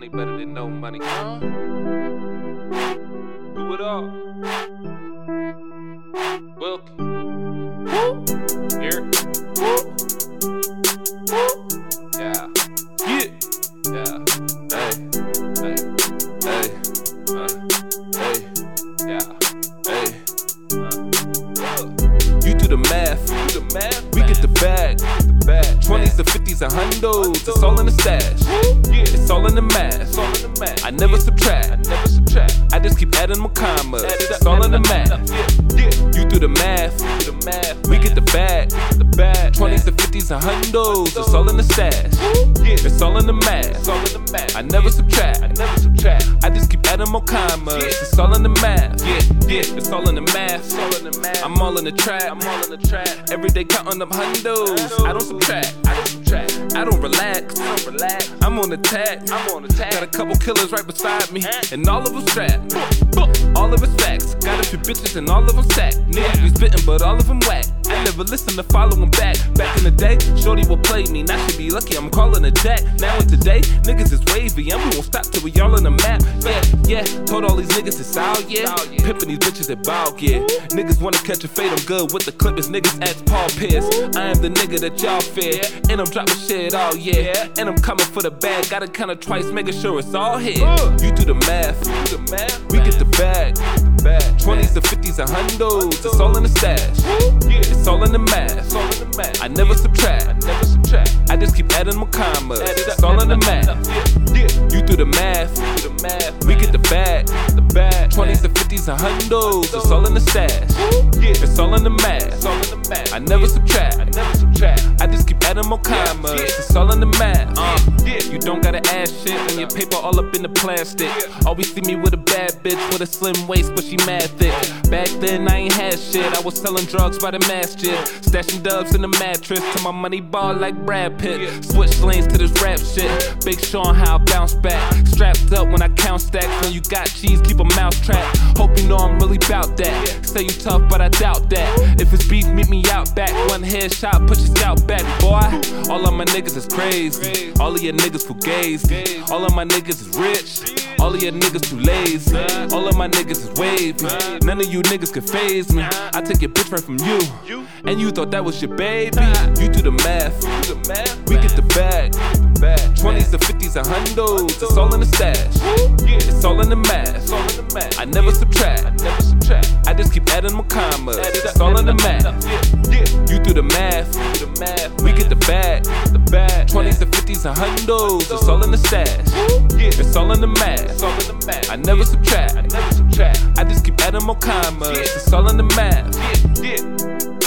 money better than no money. Huh? Do it all. Wilkie. Here. Yeah. Yeah. Yeah. Hey. Hey. Hey. Uh. Hey. Yeah. Hey. Uh. You do the math. Do the math. We get the bag. The bag. 20s to 50s and hundos. It's all in the stash. It's I never subtract. I never subtract. I just keep adding my commas. It's all in the math. You do the math. Do the math. We get the bag. 20s to 50s and hundos. It's all in the stash. It's all in the math. It's all in the math. I never subtract. I. I just keep adding more commas. It's all in the math. Yeah, yeah. It's all in the math. It's all in the math. I'm all in the trap. I'm all in the trap. Every day counting up hundos. I don't subtract. I don't subtract. I don't relax. I don't relax. I'm on attack. I'm on attack. Got a couple killers right beside me, and all of them strapped. Bitches and all of them sack. Niggas be spittin', but all of them whack. I never listen to follow back. Back in the day, Shorty will play me. Now she be lucky I'm calling a jack. Now in today, niggas is wavy, and we won't stop till we all on the map. Yeah, yeah. Told all these niggas it's out, yeah. Pimpin' these bitches at ball, yeah. Niggas wanna catch a fade, I'm good with the clippers. Niggas ask Paul Pierce. I am the nigga that y'all fear. And I'm dropping shit all yeah. And I'm coming for the bag. Gotta count it twice, making sure it's all here. Uh. You do the math. You do the math. We get the bag. 20s to 50s and hundos. It's all in the stash. It's all in the math. I never subtract. I never subtract. I just keep adding my commas. It's all in the math. You do the math. We get the bag. 20s to 50s and hundos. It's all in the stash. It's all in the math. I never subtract. I never subtract. I just keep adding more commas. It's all in the math. Uh, you don't gotta add shit when your paper all up in the plastic. Always see me with a bad bitch with a slim waist, but she mad thick. Back then I ain't had shit. I was selling drugs by the masjid, stashing dubs in the mattress till my money ball like Brad Pitt. Switch lanes to this rap. Big Sean, how I bounce back. Strapped up when I count stacks. When you got cheese, keep a mouse trap. Hope you know I'm really bout that. Say you tough, but I doubt that. If it's beef, meet me out back. One headshot, put your scalp back, boy. All of my niggas is crazy. All of your niggas fugazi. All of my niggas is rich. All of your niggas too lazy. All of my niggas is wavy. None of you niggas can phase me. I take your bitch right from you. And you thought that was your baby. You do the math. We get the bag. 20s to 50s and hundos. It's all in the stash. It's all in the math. I never subtract. I just keep adding more commas. It's all in the math. You do the math. We get the bag. 20s to 50s and hundos. It's all in the stash. It's all in the math. I never subtract. I just keep adding more commas. It's all in the math.